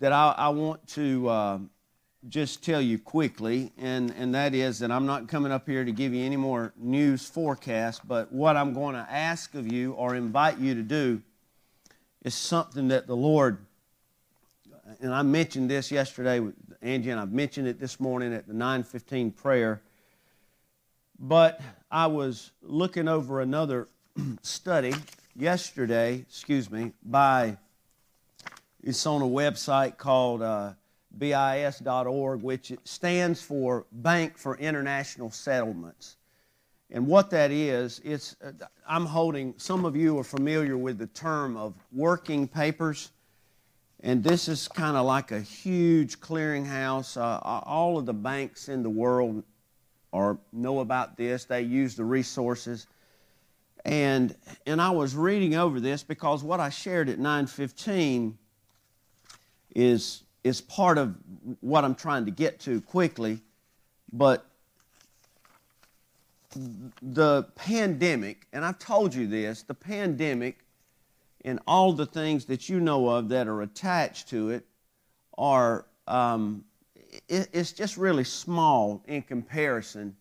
that I, I want to uh, just tell you quickly, and, and that is that I'm not coming up here to give you any more news forecast, but what I'm going to ask of you or invite you to do is something that the Lord, and I mentioned this yesterday with Angie, and I've mentioned it this morning at the 915 prayer, but I was looking over another study yesterday, excuse me, by, it's on a website called uh, BIS.org, which stands for Bank for International Settlements. And what that is, it's, uh, I'm holding, some of you are familiar with the term of working papers. And this is kind of like a huge clearinghouse. Uh, all of the banks in the world are, know about this, they use the resources. And, and I was reading over this because what I shared at 915 is is part of what I'm trying to get to quickly, but the pandemic, and I've told you this, the pandemic and all the things that you know of that are attached to it are, um, it, it's just really small in comparison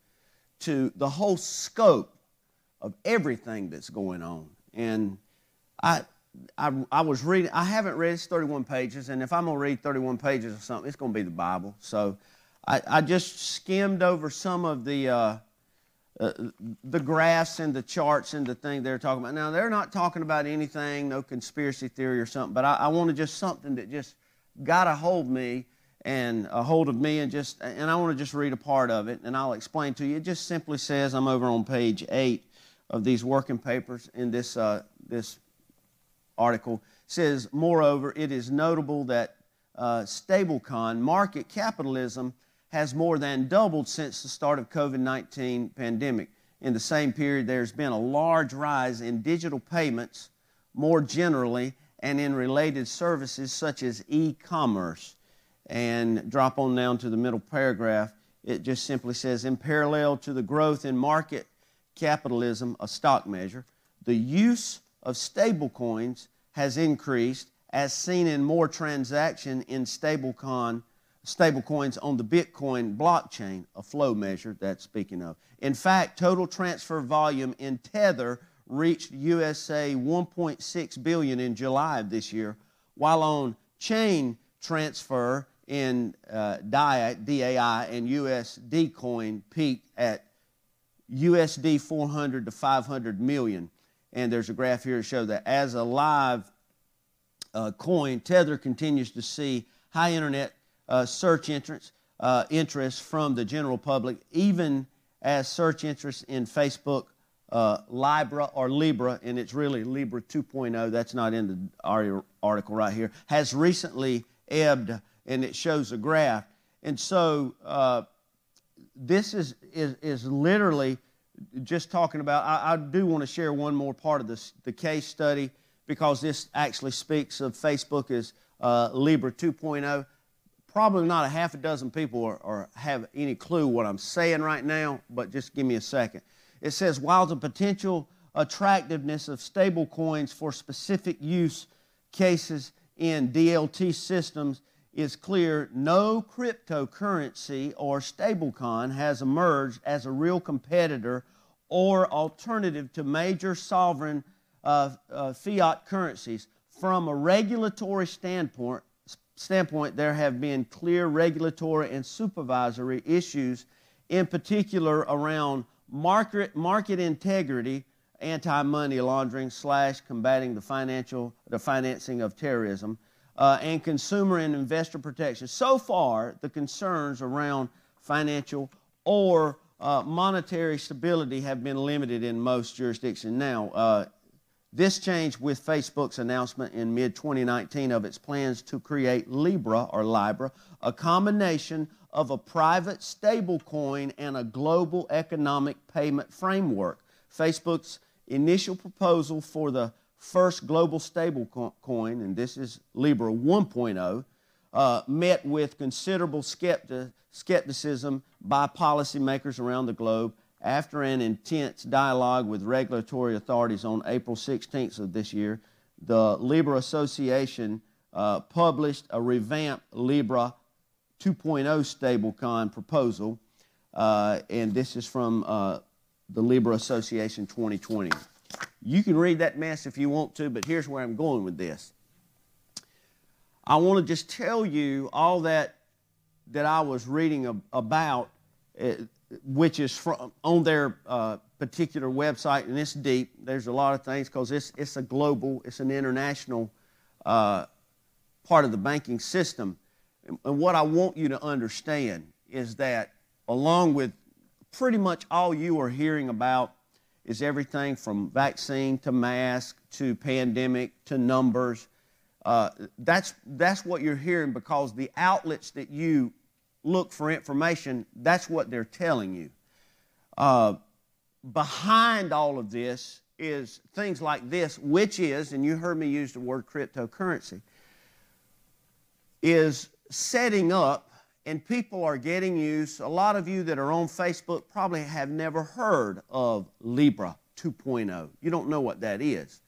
to the whole scope of everything that's going on. And I, I, I was reading, I haven't read, it's 31 pages, and if I'm going to read 31 pages of something, it's going to be the Bible. So I, I just skimmed over some of the, uh, uh, the graphs and the charts and the thing they're talking about. Now, they're not talking about anything, no conspiracy theory or something, but I, I wanted just something that just got a hold me and a hold of me and just, and I want to just read a part of it, and I'll explain to you. It just simply says, I'm over on page eight of these working papers in this, uh, this article says, moreover, it is notable that uh, stablecoin market capitalism has more than doubled since the start of COVID-19 pandemic. In the same period, there's been a large rise in digital payments more generally and in related services such as e-commerce. And drop on down to the middle paragraph, it just simply says, in parallel to the growth in market capitalism, a stock measure, the use of stablecoins has increased, as seen in more transaction in stablecoin stablecoins on the Bitcoin blockchain, a flow measure that's speaking of. In fact, total transfer volume in Tether reached USA 1.6 billion in July of this year, while on chain transfer in uh, DAI and USD coin peaked at USD 400 to 500 million. And there's a graph here to show that as a live uh, coin, Tether continues to see high internet uh, search entrance, uh, interest from the general public, even as search interest in Facebook, uh, Libra or Libra, and it's really Libra 2.0, that's not in the article right here, has recently ebbed, and it shows a graph. And so uh, this is, is, is literally just talking about, I, I do want to share one more part of this, the case study because this actually speaks of Facebook as uh, Libra 2.0. Probably not a half a dozen people are, are, have any clue what I'm saying right now, but just give me a second. It says, while the potential attractiveness of stable coins for specific use cases in DLT systems is clear, no cryptocurrency or stablecoin has emerged as a real competitor or alternative to major sovereign uh, uh, fiat currencies. From a regulatory standpoint, standpoint, there have been clear regulatory and supervisory issues, in particular around market, market integrity, anti-money laundering slash combating the financial the financing of terrorism, uh, and consumer and investor protection. So far, the concerns around financial or uh, monetary stability have been limited in most jurisdictions. Now, uh, this changed with Facebook's announcement in mid 2019 of its plans to create Libra or Libra, a combination of a private stablecoin and a global economic payment framework. Facebook's initial proposal for the first global stablecoin, and this is Libra 1.0, uh, met with considerable skepti- skepticism by policymakers around the globe after an intense dialogue with regulatory authorities on April 16th of this year. The Libra Association uh, published a revamped Libra 2.0 stablecoin proposal, uh, and this is from uh, the Libra Association 2020. You can read that mess if you want to, but here's where I'm going with this. I want to just tell you all that that I was reading about, uh, which is from on their uh, particular website, and it's deep. There's a lot of things because it's it's a global, it's an international uh, part of the banking system. And what I want you to understand is that, along with pretty much all you are hearing about, is everything from vaccine to mask to pandemic to numbers. Uh, that's, that's what you're hearing because the outlets that you look for information, that's what they're telling you. Uh, behind all of this is things like this, which is, and you heard me use the word cryptocurrency, is setting up, and people are getting used. A lot of you that are on Facebook probably have never heard of Libra 2.0. You don't know what that is.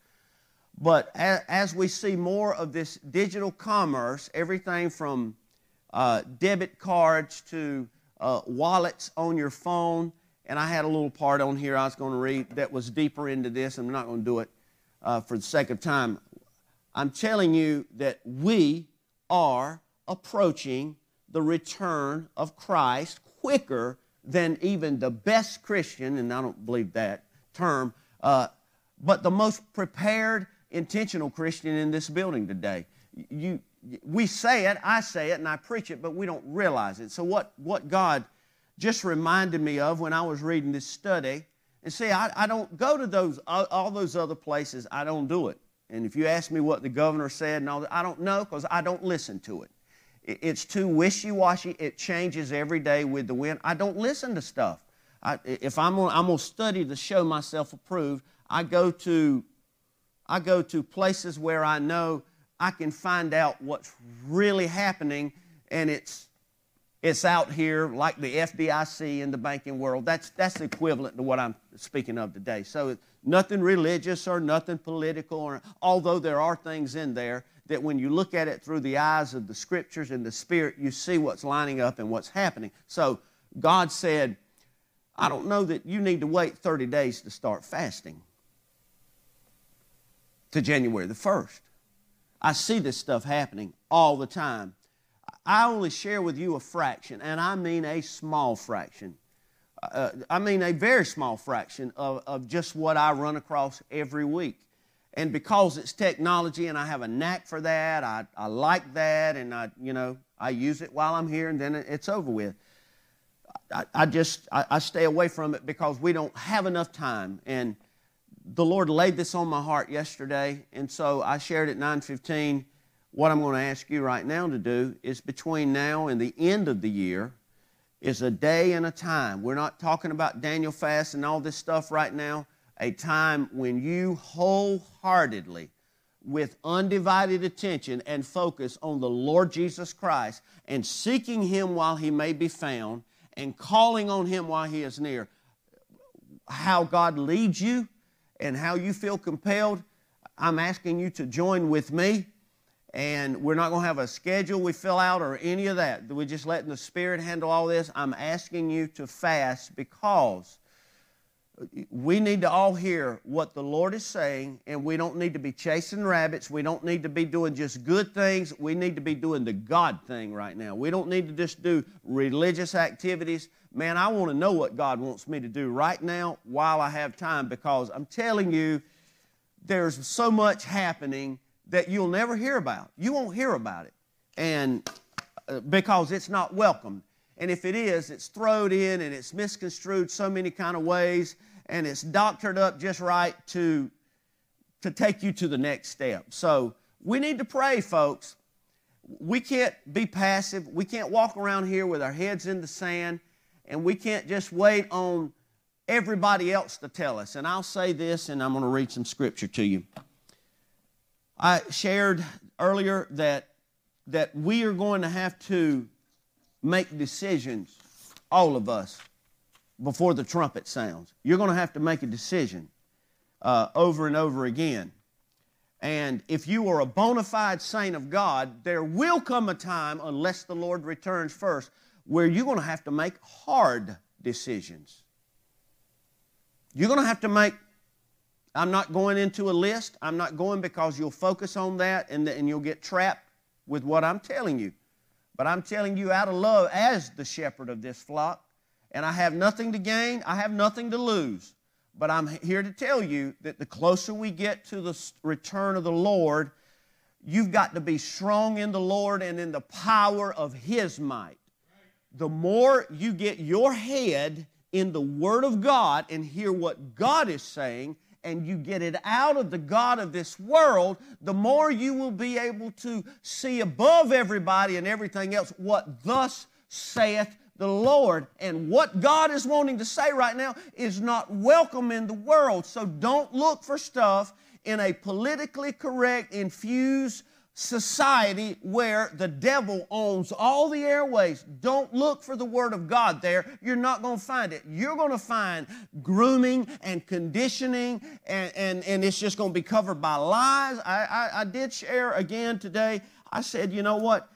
But as we see more of this digital commerce, everything from uh, debit cards to uh, wallets on your phone, and I had a little part on here I was going to read that was deeper into this. I'm not going to do it uh, for the sake of time. I'm telling you that we are approaching the return of Christ quicker than even the best Christian, and I don't believe that term, uh, but the most prepared, intentional Christian in this building today. You, we say it, I say it, and I preach it, but we don't realize it. So, what, what God just reminded me of when I was reading this study, and see, I, I don't go to those all those other places. I don't do it. And if you ask me what the governor said and all that, I don't know because I don't listen to it. It's too wishy washy. It changes every day with the wind. I don't listen to stuff. I, if I'm gonna, I'm gonna study to show myself approved, I go to I go to places where I know I can find out what's really happening, and it's it's out here like the FDIC in the banking world. That's that's equivalent to what I'm speaking of today. So nothing religious or nothing political, or although there are things in there that when you look at it through the eyes of the scriptures and the spirit, you see what's lining up and what's happening. So God said, I don't know that you need to wait 30 days to start fasting to January the 1st. I see this stuff happening all the time. I only share with you a fraction, and I mean a small fraction. Uh, I mean a very small fraction of, of just what I run across every week. And because it's technology and I have a knack for that, I, I like that, and I, you know, I use it while I'm here, and then it's over with. I, I just I, I stay away from it because we don't have enough time. And the Lord laid this on my heart yesterday, and so I shared at 9:15. What I'm going to ask you right now to do is between now and the end of the year is a day and a time. We're not talking about Daniel fast and all this stuff right now a time when you wholeheartedly, with undivided attention and focus on the Lord Jesus Christ and seeking Him while He may be found and calling on Him while He is near, how God leads you and how you feel compelled, I'm asking you to join with me. And we're not going to have a schedule we fill out or any of that. We're just letting the Spirit handle all this. I'm asking you to fast because we need to all hear what the Lord is saying, and we don't need to be chasing rabbits. We don't need to be doing just good things. We need to be doing the God thing right now. We don't need to just do religious activities. Man, I want to know what God wants me to do right now while I have time because I'm telling you, there's so much happening that you'll never hear about. You won't hear about it. And uh, because it's not welcomed. And if it is, it's thrown in and it's misconstrued so many kind of ways and it's doctored up just right to, to take you to the next step. So we need to pray, folks. We can't be passive. We can't walk around here with our heads in the sand, and we can't just wait on everybody else to tell us. And I'll say this, and I'm going to read some scripture to you. I shared earlier that, that we are going to have to make decisions, all of us, before the trumpet sounds. You're going to have to make a decision uh, over and over again. And if you are a bona fide saint of God, there will come a time, unless the Lord returns first, where you're going to have to make hard decisions. You're going to have to make, I'm not going into a list. I'm not going because you'll focus on that and, and you'll get trapped with what I'm telling you. But I'm telling you out of love as the shepherd of this flock, and I have nothing to gain, I have nothing to lose. But I'm here to tell you that the closer we get to the return of the Lord, you've got to be strong in the Lord and in the power of His might. The more you get your head in the Word of God and hear what God is saying, and you get it out of the God of this world, the more you will be able to see above everybody and everything else what thus saith the Lord. And what God is wanting to say right now is not welcome in the world. So don't look for stuff in a politically correct, infused society where the devil owns all the airways. Don't look for the Word of God there. You're not going to find it. You're going to find grooming and conditioning, and, and, and it's just going to be covered by lies. I, I, I did share again today. I said, you know what?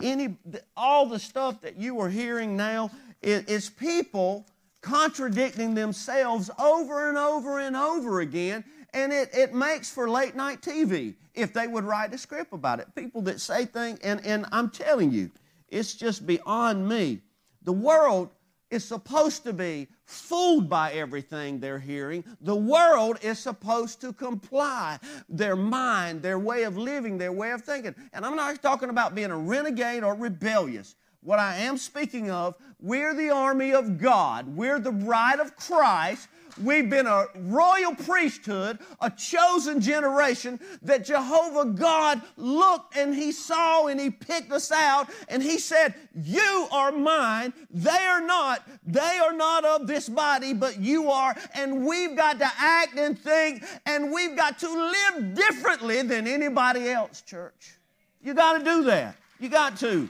Any all the stuff that you are hearing now is, people contradicting themselves over and over and over again and it, it makes for late night tv if they would write a script about it. People that say things and, and i'm telling you it's just beyond me. The world is supposed to be fooled by everything they're hearing. The world is supposed to comply. Their mind, their way of living, their way of thinking. And I'm not talking about being a renegade or rebellious. What I am speaking of, we're the army of God. We're the bride of Christ We've been a royal priesthood, a chosen generation that Jehovah God looked and He saw and He picked us out and He said, You are mine. They are not. They are not of this body, but you are. And we've got to act and think and we've got to live differently than anybody else, church. You got to do that. You got to.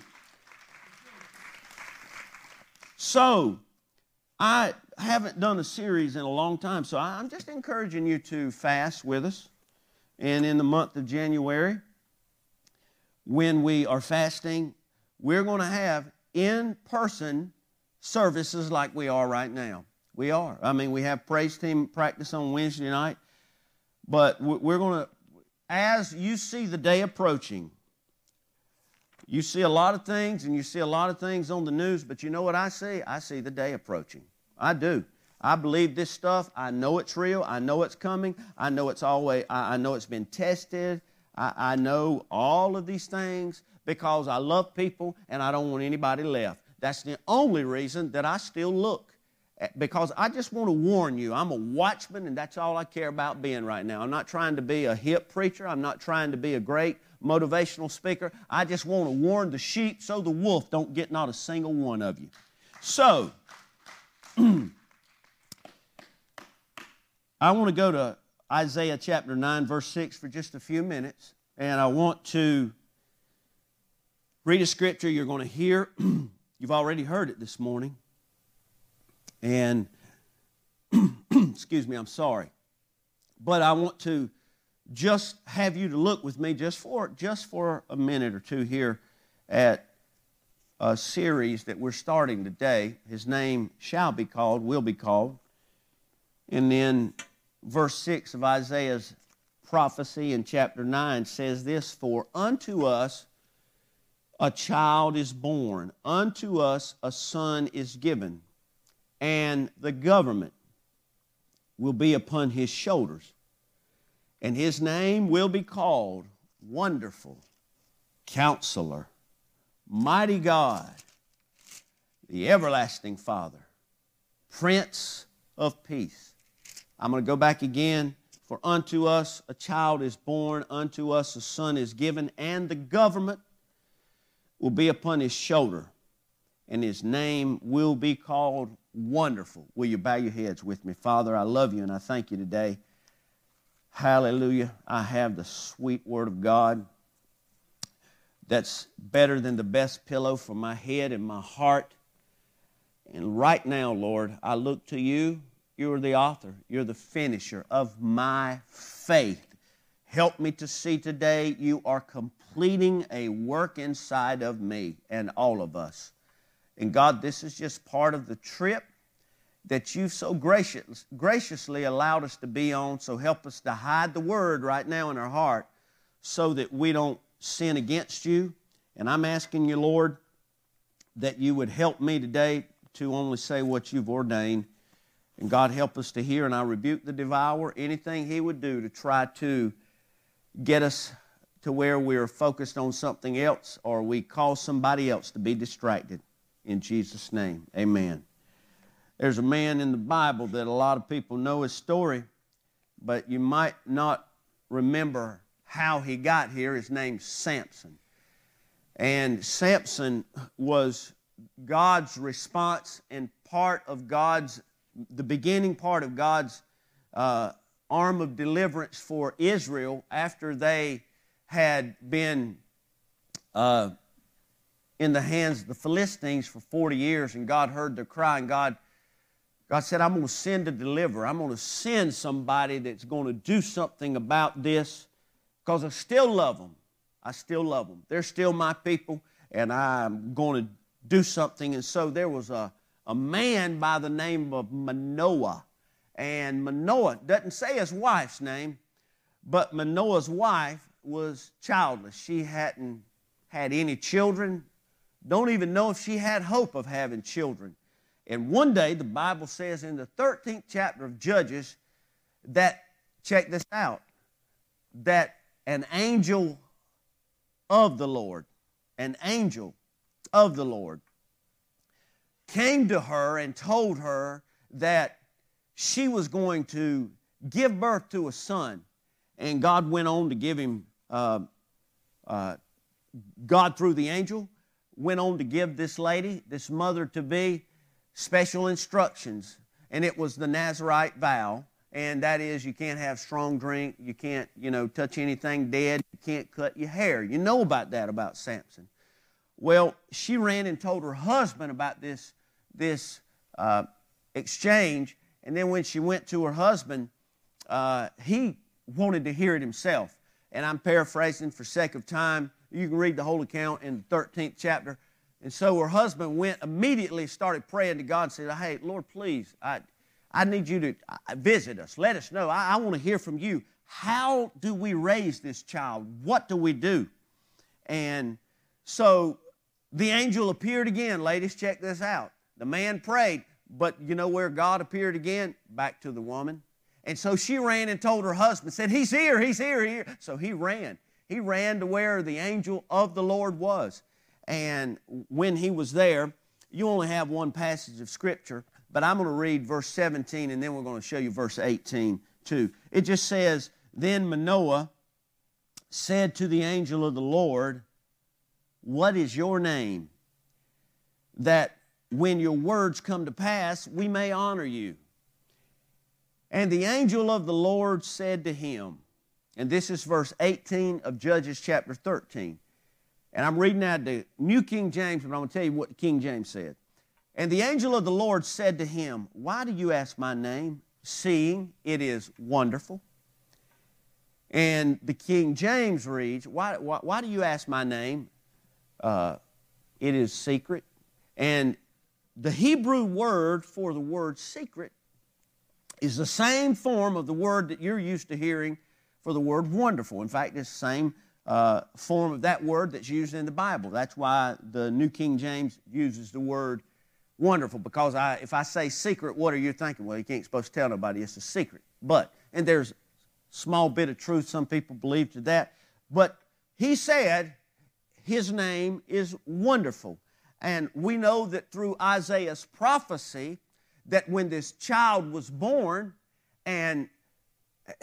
So, I haven't done a series in a long time, so I'm just encouraging you to fast with us. And in the month of January, when we are fasting, we're going to have in person services like we are right now. We are. I mean, we have praise team practice on Wednesday night, but we're going to, as you see the day approaching, you see a lot of things and you see a lot of things on the news, but you know what I see? I see the day approaching. I do. I believe this stuff. I know it's real. I know it's coming. I know it's always, I, I know it's been tested. I, I know all of these things because I love people and I don't want anybody left. That's the only reason that I still look eh, because I just want to warn you. I'm a watchman, and that's all I care about being right now. I'm not trying to be a hip preacher, I'm not trying to be a great motivational speaker. I just want to warn the sheep so the wolf don't get not a single one of you. So, I want to go to Isaiah chapter 9, verse 6 for just a few minutes, and I want to read a scripture you're going to hear. You've already heard it this morning. And, excuse me, I'm sorry. But I want to just have you to look with me just for, just for a minute or two here at a series that we're starting today. His name shall be called, will be called. And then verse 6 of Isaiah's prophecy in chapter 9 says this For unto us a child is born, unto us a son is given, and the government will be upon his shoulders, and his name will be called Wonderful, Counselor, Mighty God, the Everlasting Father, Prince of Peace. I'm going to go back again. For unto us a child is born, unto us a son is given, and the government will be upon his shoulder, and his name will be called Wonderful. Will you bow your heads with me? Father, I love you and I thank you today. Hallelujah. I have the sweet word of God that's better than the best pillow for my head and my heart. And right now, Lord, I look to you you're the author, you're the finisher of my faith. Help me to see today you are completing a work inside of me and all of us. And God, this is just part of the trip that you've so gracious, graciously allowed us to be on. So help us to hide the word right now in our heart so that we don't sin against you. And I'm asking you, Lord, that you would help me today to only say what you've ordained. And God, help us to hear. And I rebuke the devourer, anything he would do to try to get us to where we're focused on something else or we cause somebody else to be distracted. In Jesus' name, amen. There's a man in the Bible that a lot of people know his story, but you might not remember how he got here. His name's Samson. And Samson was God's response and part of God's, the beginning part of God's uh, arm of deliverance for Israel after they had been uh, in the hands of the Philistines for 40 years, and God heard their cry, and God, God said, I'm going to send a deliverer. I'm going to send somebody that's going to do something about this because I still love them. I still love them. They're still my people, and I'm going to do something. And so there was a, a man by the name of Manoah. And Manoah doesn't say his wife's name, but Manoah's wife was childless. She hadn't had any children, don't even know if she had hope of having children. And one day, the Bible says in the 13th chapter of Judges that, check this out, that an angel of the Lord, an angel of the Lord, came to her and told her that she was going to give birth to a son. And God went on to give him, uh, uh, God through the angel, went on to give this lady, this mother to be, special instructions. And it was the Nazarite vow. And that is, you can't have strong drink, you can't, you know, touch anything dead, you can't cut your hair. You know about that about Samson. Well, she ran and told her husband about this, this uh, exchange, and then when she went to her husband, uh, he wanted to hear it himself. And I'm paraphrasing for sake of time. You can read the whole account in the 13th chapter. And so her husband went immediately, started praying to God, and said, Hey, Lord, please, I, I need you to uh, visit us. Let us know. I, I want to hear from you. How do we raise this child? What do we do? And so the angel appeared again. Ladies, check this out. The man prayed. But you know where God appeared again? Back to the woman. And so she ran and told her husband, said, He's here, he's here, here. So he ran. He ran to where the angel of the Lord was. And when he was there, you only have one passage of Scripture, but I'm going to read verse 17 and then we're going to show you verse 18 too. It just says, Then Manoah said to the angel of the Lord, What is your name? That when your words come to pass, we may honor you. And the angel of the Lord said to him, and this is verse 18 of Judges chapter 13. And I'm reading out the New King James, but I'm going to tell you what King James said. And the angel of the Lord said to him, Why do you ask my name, seeing it is wonderful? And the King James reads, Why, why, why do you ask my name? Uh, it is secret. And the Hebrew word for the word secret is the same form of the word that you're used to hearing for the word wonderful. In fact, it's the same uh, form of that word that's used in the Bible. That's why the New King James uses the word wonderful, because I, if I say secret, what are you thinking? Well, you can't supposed to tell nobody it's a secret. But, and there's small bit of truth some people believe to that, but he said his name is wonderful. And we know that through Isaiah's prophecy, that when this child was born and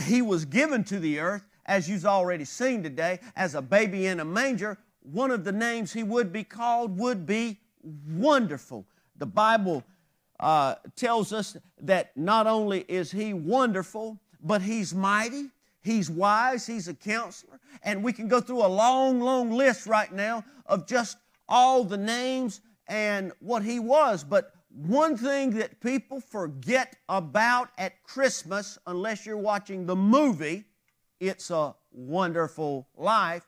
he was given to the earth, as you've already seen today, as a baby in a manger, one of the names he would be called would be Wonderful. The Bible uh, tells us that not only is he wonderful, but he's mighty, he's wise, he's a counselor, and we can go through a long, long list right now of just all the names and what he was. But one thing that people forget about at Christmas, unless you're watching the movie, It's a Wonderful Life,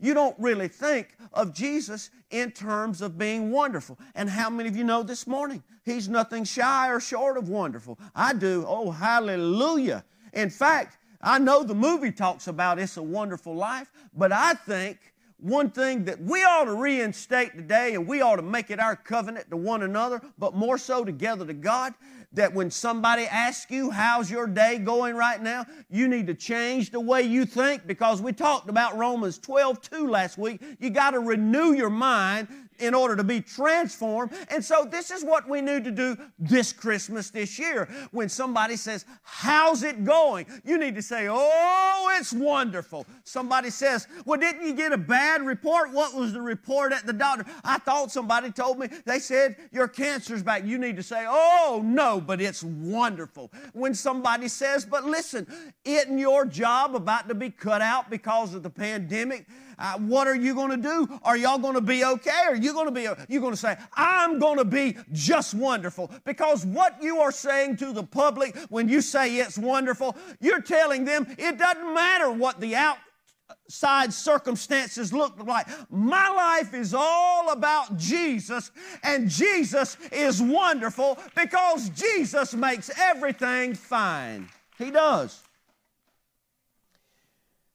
you don't really think of Jesus in terms of being wonderful. And how many of you know this morning? He's nothing shy or short of wonderful. I do. Oh, hallelujah. In fact, I know the movie talks about it's a wonderful life, but I think one thing that we ought to reinstate today and we ought to make it our covenant to one another, but more so together to God, that when somebody asks you, How's your day going right now? you need to change the way you think because we talked about Romans 12 2 last week. You got to renew your mind in order to be transformed. And so, this is what we need to do this Christmas this year. When somebody says, How's it going? You need to say, Oh, it's wonderful. Somebody says, Well, didn't you get a bad report? What was the report at the doctor? I thought somebody told me, they said, Your cancer's back. You need to say, Oh, no, but it's wonderful. When somebody says, But listen, isn't your job about to be cut out because of the pandemic? Uh, what are you going to do? Are y'all going to be okay? Are you going to be, you're going to say, I'm going to be just wonderful? Because what you are saying to the public when you say it's wonderful, you're telling them it doesn't matter what the outside circumstances look like. My life is all about Jesus, and Jesus is wonderful because Jesus makes everything fine. He does.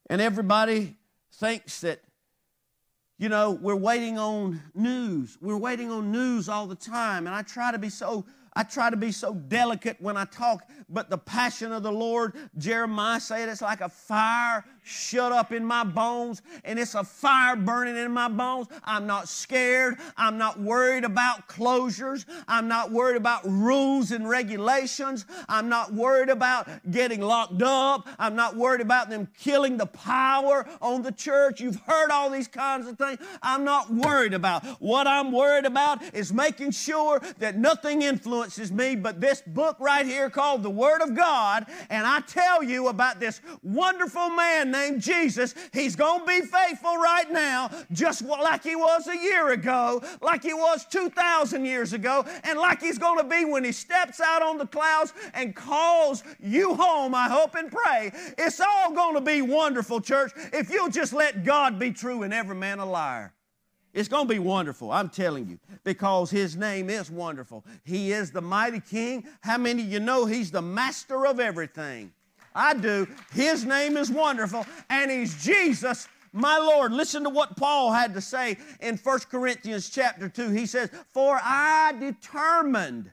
And everybody thinks that, you know, we're waiting on news. We're waiting on news all the time. And I try to be so I try to be so delicate when I talk, but the passion of the Lord, Jeremiah said, it's like a fire shut up in my bones, and it's a fire burning in my bones. I'm not scared. I'm not worried about closures. I'm not worried about rules and regulations. I'm not worried about getting locked up. I'm not worried about them killing the power on the church. You've heard all these kinds of things. I'm not worried about. What I'm worried about is making sure that nothing influences me, but this book right here called the Word of God, and I tell you about this wonderful man named Jesus. He's going to be faithful right now, just like he was a year ago, like he was 2,000 years ago, and like he's going to be when he steps out on the clouds and calls you home, I hope and pray. It's all going to be wonderful, church, if you'll just let God be true and every man a liar. It's going to be wonderful, I'm telling you, because His name is wonderful. He is the mighty King. How many of you know He's the master of everything? I do. His name is wonderful, and He's Jesus, my Lord. Listen to what Paul had to say in 1 Corinthians chapter 2. He says, For I determined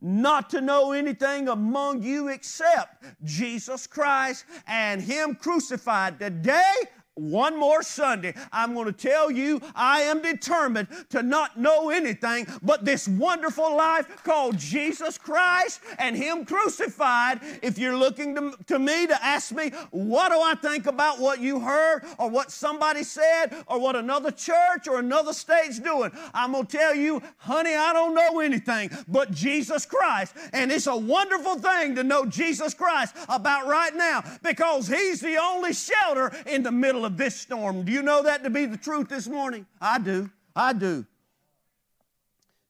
not to know anything among you except Jesus Christ and Him crucified. Today, one more Sunday, I'm going to tell you I am determined to not know anything but this wonderful life called Jesus Christ and Him crucified. If you're looking to, to, me to ask me, what do I think about what you heard or what somebody said or what another church or another state's doing, I'm going to tell you, honey, I don't know anything but Jesus Christ. And it's a wonderful thing to know Jesus Christ about right now because He's the only shelter in the middle of of this storm. Do you know that to be the truth this morning? I do. I do.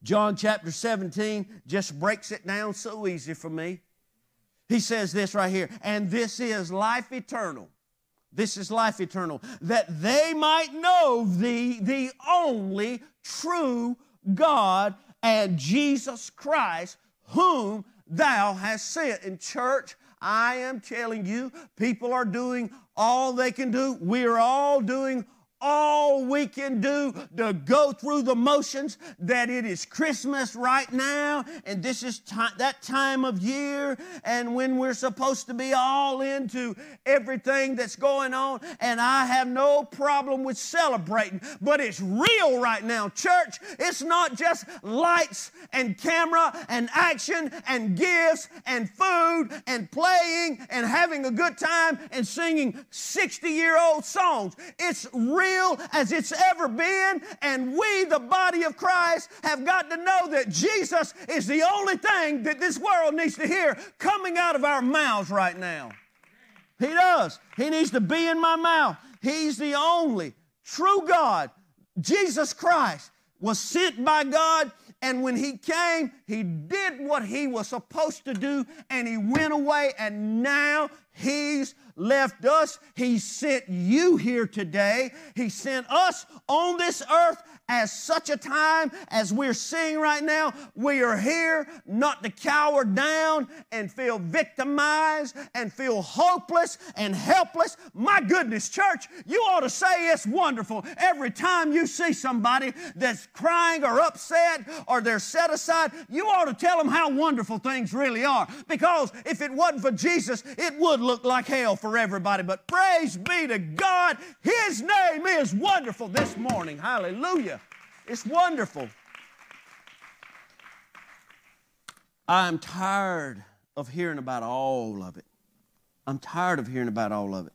John chapter 17 just breaks it down so easy for me. He says this right here, and this is life eternal. This is life eternal, that they might know thee, the only true God, and Jesus Christ, whom thou hast sent. In church, I am telling you, people are doing all they can do. We are all doing all we can do to go through the motions that it is Christmas right now and this is that time of year and when we're supposed to be all into everything that's going on and I have no problem with celebrating but it's real right now church. It's not just lights and camera and action and gifts and food and playing and having a good time and singing 60 year old songs. It's real real as it's ever been. And we, the body of Christ, have got to know that Jesus is the only thing that this world needs to hear coming out of our mouths right now. He does. He needs to be in my mouth. He's the only true God. Jesus Christ was sent by God, and when He came, He did what He was supposed to do, and He went away, and now He's left us. He sent you here today. He sent us on this earth as such a time as we're seeing right now. We are here not to cower down and feel victimized and feel hopeless and helpless. My goodness, church, you ought to say it's wonderful every time you see somebody that's crying or upset or they're set aside. You ought to tell them how wonderful things really are because if it wasn't for Jesus, it would look like hell for everybody. But praise be to God, His name is wonderful this morning. Hallelujah. It's wonderful. I'm tired of hearing about all of it. I'm tired of hearing about all of it.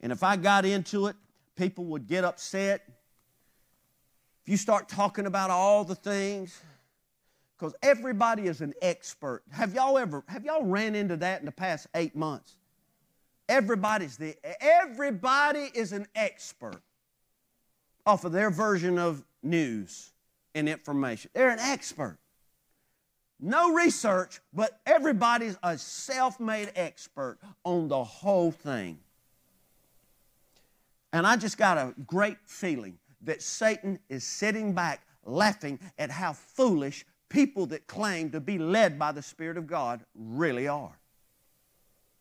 And if I got into it, people would get upset. If you start talking about all the things, because everybody is an expert. Have y'all ever have y'all ran into that in the past eight months? Everybody's the everybody is an expert off of their version of news and information. They're an expert. No research, but everybody's a self made expert on the whole thing. And I just got a great feeling that Satan is sitting back laughing at how foolish people that claim to be led by the Spirit of God really are.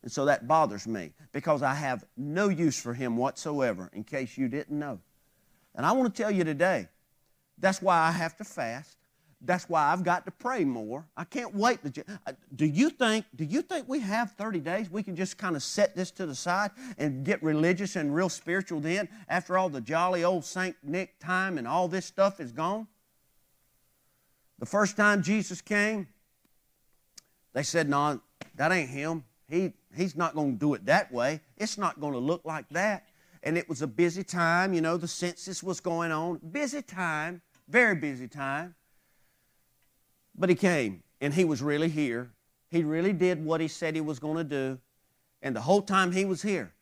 And so that bothers me because I have no use for him whatsoever, in case you didn't know. And I want to tell you today, that's why I have to fast. That's why I've got to pray more. I can't wait. To, uh, do you think? Do you think we have 30 days? We can just kind of set this to the side and get religious and real spiritual then, after all the jolly old Saint Nick time and all this stuff is gone. The first time Jesus came, they said, "No, that ain't him. He he's not going to do it that way. It's not going to look like that." And it was a busy time. You know, the census was going on. Busy time. Very busy time. But he came, and he was really here. He really did what he said he was going to do. And the whole time he was here,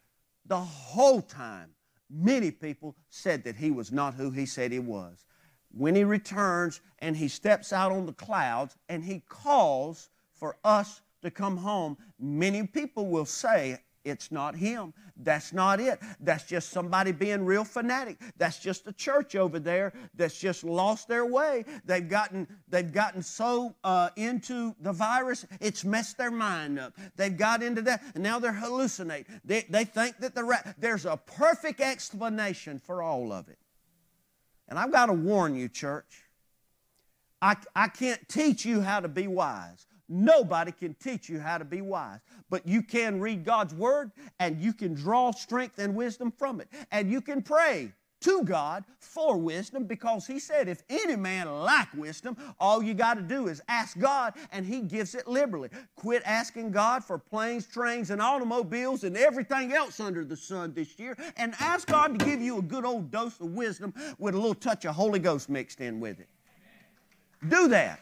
the whole time, many people said that he was not who he said he was. When he returns and he steps out on the clouds and he calls for us to come home, many people will say, it's not him. That's not it. That's just somebody being real fanatic. That's just a church over there that's just lost their way. They've gotten, they've gotten so uh, into the virus, it's messed their mind up. They've got into that, and now they're hallucinating. They, they think that the ra- there's a perfect explanation for all of it. And I've got to warn you, church. I, I can't teach you how to be wise. Nobody can teach you how to be wise, but you can read God's Word and you can draw strength and wisdom from it. And you can pray to God for wisdom because He said, if any man lack wisdom, all you got to do is ask God and He gives it liberally. Quit asking God for planes, trains, and automobiles and everything else under the sun this year and ask God to give you a good old dose of wisdom with a little touch of Holy Ghost mixed in with it. Do that.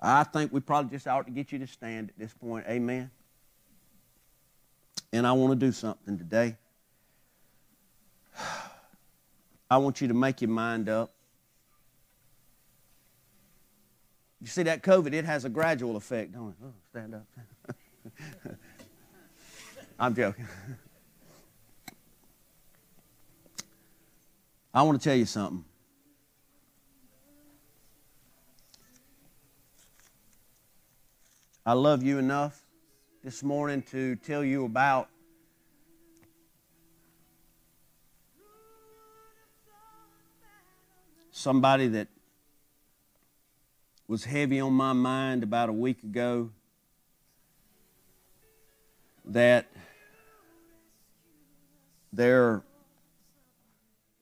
I think we probably just ought to get you to stand at this point. Amen. And I want to do something today. I want you to make your mind up. You see that COVID, it has a gradual effect, don't it? Oh, stand up. I'm joking. I want to tell you something. I love you enough this morning to tell you about somebody that was heavy on my mind about a week ago that their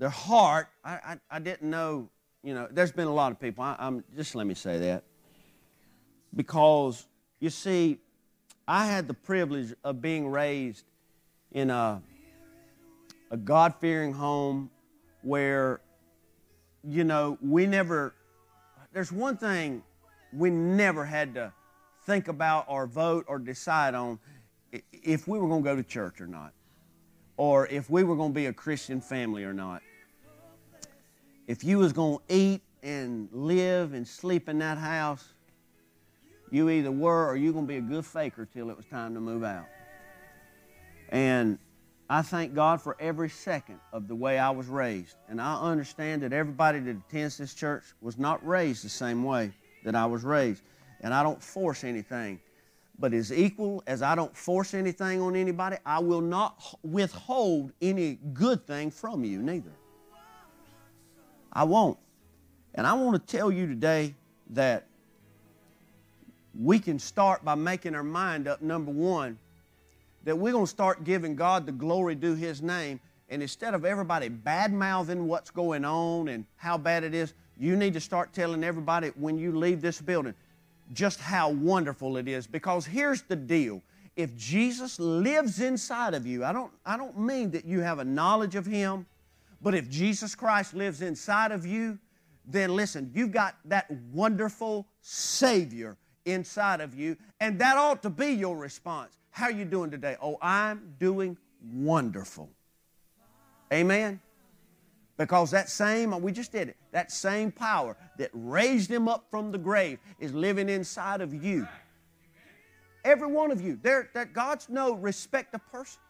their heart I, I, I, didn't know you know there's been a lot of people. I, i'm just let me say that. Because you see, I had the privilege of being raised in a, a God fearing home where, you know, we never, there's one thing we never had to think about or vote or decide on if we were going to go to church or not, or if we were going to be a Christian family or not. If you was going to eat and live and sleep in that house, You either were or you're going to be a good faker till it was time to move out. And I thank God for every second of the way I was raised. And I understand that everybody that attends this church was not raised the same way that I was raised. And I don't force anything. But as equal as I don't force anything on anybody, I will not withhold any good thing from you, neither. I won't. And I want to tell you today that we can start by making our mind up, number one, that we're going to start giving God the glory due His name. And instead of everybody bad mouthing what's going on and how bad it is, you need to start telling everybody when you leave this building just how wonderful it is. Because here's the deal if Jesus lives inside of you, I don't, I don't mean that you have a knowledge of Him, but if Jesus Christ lives inside of you, then listen, you've got that wonderful Savior inside of you, and that ought to be your response. How are you doing today? Oh, I'm doing wonderful. Amen. Because that same, we just did it, that same power that raised him up from the grave is living inside of you. Every one of you. There, that God's no respect of person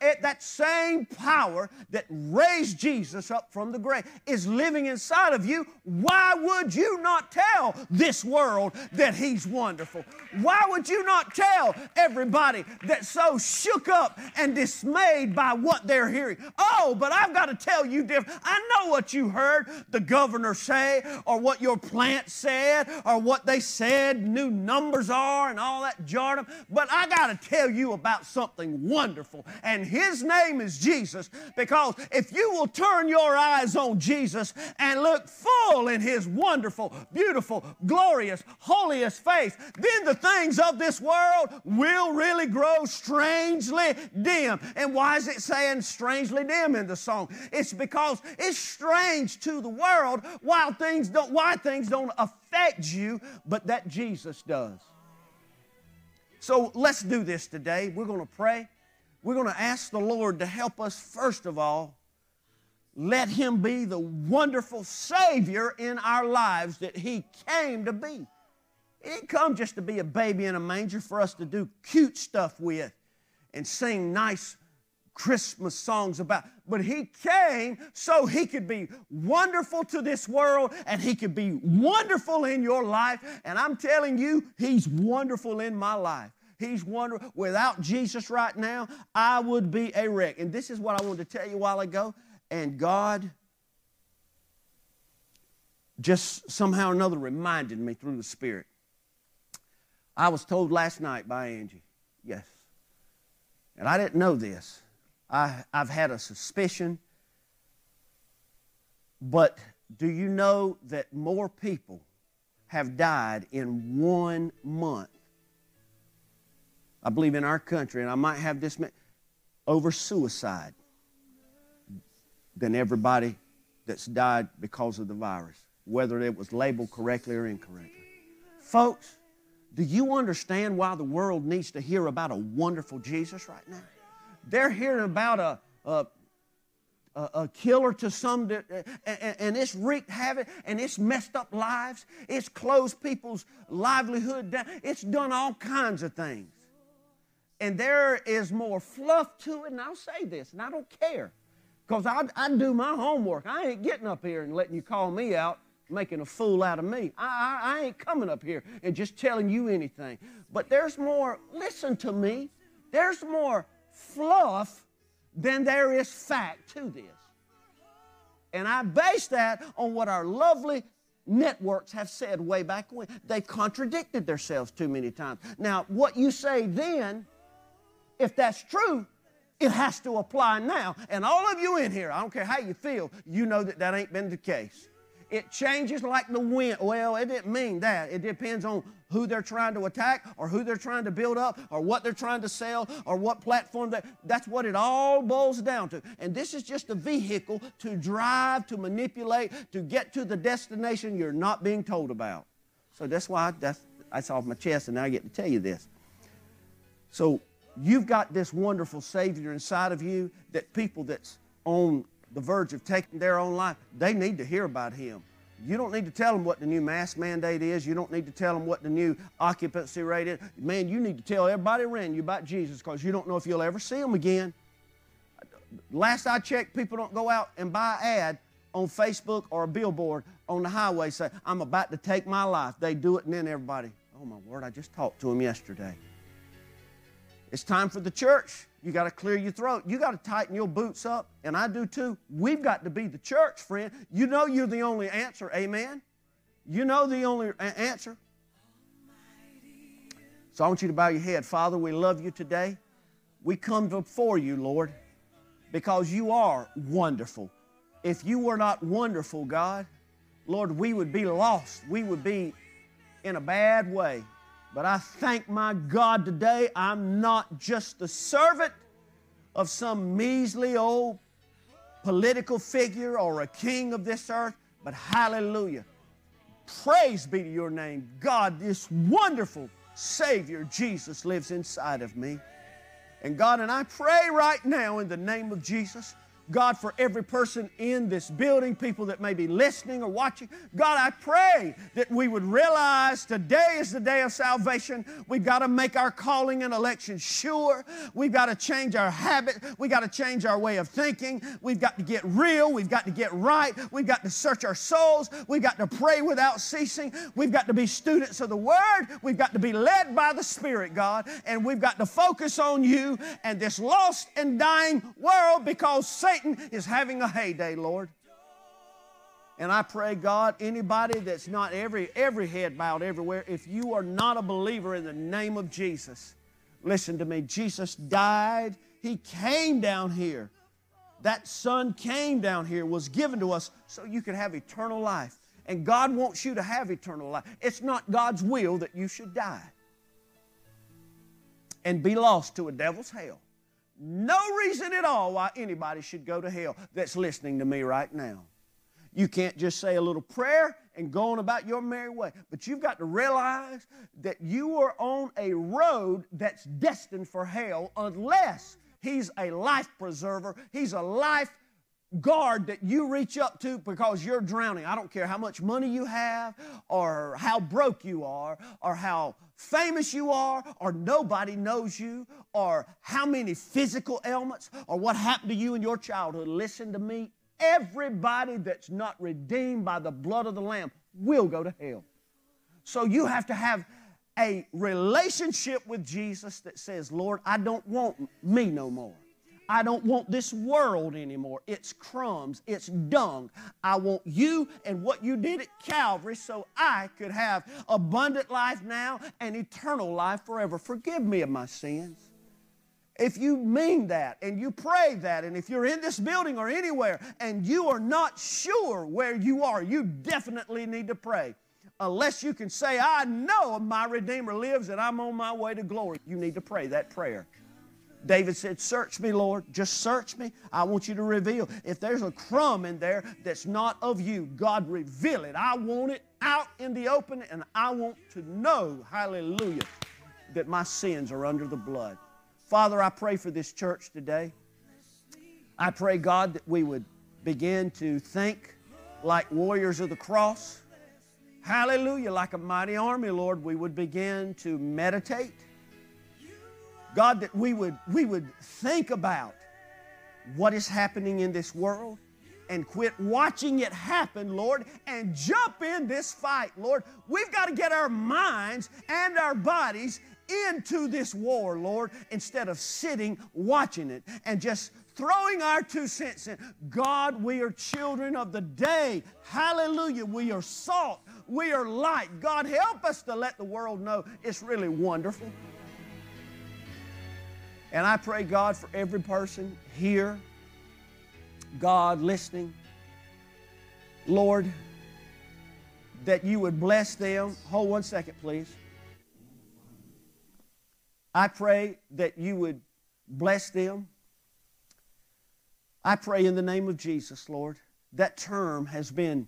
it, that same power that raised Jesus up from the grave is living inside of you, why would you not tell this world that He's wonderful? Why would you not tell everybody that's so shook up and dismayed by what they're hearing? Oh, but I've got to tell you different. I know what you heard the governor say, or what your plant said, or what they said new numbers are, and all that jargon, but I got to tell you about something wonderful. And his name is Jesus because if you will turn your eyes on Jesus and look full in His wonderful, beautiful, glorious, holiest face, then the things of this world will really grow strangely dim. And why is it saying strangely dim in the song? It's because it's strange to the world while things don't, why things don't affect you, but that Jesus does. So let's do this today. We're going to pray we're going to ask the Lord to help us, first of all, let Him be the wonderful Savior in our lives that He came to be. He didn't come just to be a baby in a manger for us to do cute stuff with and sing nice Christmas songs about, but He came so He could be wonderful to this world and He could be wonderful in your life. And I'm telling you, He's wonderful in my life. He's wondering, without Jesus right now, I would be a wreck. And this is what I wanted to tell you a while ago. And God just somehow or another reminded me through the Spirit. I was told last night by Angie, yes. And I didn't know this. I, I've had a suspicion. But do you know that more people have died in one month I believe in our country, and I might have this over suicide than everybody that's died because of the virus, whether it was labeled correctly or incorrectly. Folks, do you understand why the world needs to hear about a wonderful Jesus right now? They're hearing about a, a, a, killer to some, and it's wreaked havoc, and it's messed up lives. It's closed people's livelihood down. It's done all kinds of things and there is more fluff to it. And I'll say this, and I don't care because I, I do my homework. I ain't getting up here and letting you call me out, making a fool out of me. I, I, I ain't coming up here and just telling you anything. But there's more, listen to me, there's more fluff than there is fact to this. And I base that on what our lovely networks have said way back when. They've contradicted themselves too many times. Now, what you say then if that's true, it has to apply now. And all of you in here, I don't care how you feel, you know that that ain't been the case. It changes like the wind. Well, it didn't mean that. It depends on who they're trying to attack or who they're trying to build up or what they're trying to sell or what platform that that's what it all boils down to. And this is just a vehicle to drive, to manipulate, to get to the destination you're not being told about. So that's why that's, that's off my chest and I get to tell you this. So you've got this wonderful Savior inside of you that people that's on the verge of taking their own life, they need to hear about Him. You don't need to tell them what the new mask mandate is. You don't need to tell them what the new occupancy rate is. Man, you need to tell everybody around you about Jesus because you don't know if you'll ever see them again. Last I checked, people don't go out and buy an ad on Facebook or a billboard on the highway say, I'm about to take my life. They do it and then everybody, oh my word, I just talked to him yesterday. It's time for the church. You got to clear your throat. You got to tighten your boots up, and I do too. We've got to be the church, friend. You know you're the only answer. Amen. You know the only answer. So I want you to bow your head. Father, we love you today. We come before you, Lord, because you are wonderful. If you were not wonderful, God, Lord, we would be lost. We would be in a bad way. But I thank my God today I'm not just the servant of some measly old political figure or a king of this earth, but hallelujah. Praise be to your name. God, this wonderful Savior, Jesus, lives inside of me. And God, and I pray right now in the name of Jesus God, for every person in this building, people that may be listening or watching, God, I pray that we would realize today is the day of salvation. We've got to make our calling and election sure. We've got to change our habit. We've got to change our way of thinking. We've got to get real. We've got to get right. We've got to search our souls. We've got to pray without ceasing. We've got to be students of the Word. We've got to be led by the Spirit, God. And we've got to focus on you and this lost and dying world because Satan Satan is having a heyday, Lord. And I pray, God, anybody that's not every, every head bowed everywhere, if you are not a believer in the name of Jesus, listen to me. Jesus died. He came down here. That Son came down here, was given to us so you could have eternal life. And God wants you to have eternal life. It's not God's will that you should die and be lost to a devil's hell. No reason at all why anybody should go to hell that's listening to me right now. You can't just say a little prayer and go on about your merry way. But you've got to realize that you are on a road that's destined for hell unless He's a life preserver, He's a life guard that you reach up to because you're drowning. I don't care how much money you have, or how broke you are, or how famous you are, or nobody knows you, or how many physical ailments, or what happened to you in your childhood. Listen to me. Everybody that's not redeemed by the blood of the Lamb will go to hell. So you have to have a relationship with Jesus that says, Lord, I don't want me no more. I don't want this world anymore. It's crumbs, it's dung. I want you and what you did at Calvary so I could have abundant life now and eternal life forever. Forgive me of my sins. If you mean that and you pray that, and if you're in this building or anywhere and you are not sure where you are, you definitely need to pray. Unless you can say, I know my Redeemer lives and I'm on my way to glory, you need to pray that prayer. David said, Search me, Lord. Just search me. I want you to reveal. If there's a crumb in there that's not of you, God, reveal it. I want it out in the open, and I want to know, hallelujah, that my sins are under the blood. Father, I pray for this church today. I pray, God, that we would begin to think like warriors of the cross. Hallelujah, like a mighty army, Lord. We would begin to meditate God, that we would, we would think about what is happening in this world and quit watching it happen, Lord, and jump in this fight, Lord. We've got to get our minds and our bodies into this war, Lord, instead of sitting watching it and just throwing our two cents in. God, we are children of the day. Hallelujah. We are salt. We are light. God, help us to let the world know it's really wonderful. And I pray, God, for every person here, God listening, Lord, that you would bless them. Hold one second, please. I pray that you would bless them. I pray in the name of Jesus, Lord. That term has been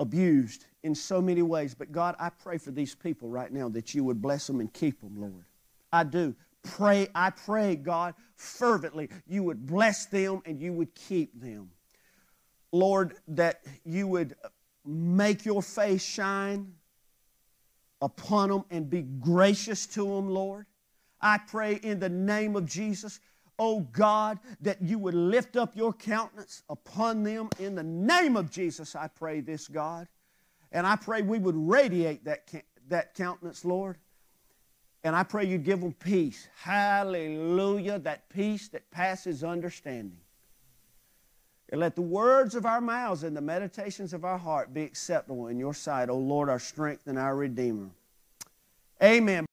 abused in so many ways. But God, I pray for these people right now that you would bless them and keep them, Lord. I do pray, I pray, God, fervently, you would bless them and you would keep them. Lord, that you would make your face shine upon them and be gracious to them, Lord. I pray in the name of Jesus, oh God, that you would lift up your countenance upon them. In the name of Jesus, I pray this, God. And I pray we would radiate that, that countenance, Lord. And I pray you'd give them peace. Hallelujah. That peace that passes understanding. And let the words of our mouths and the meditations of our heart be acceptable in your sight, O Lord, our strength and our Redeemer. Amen.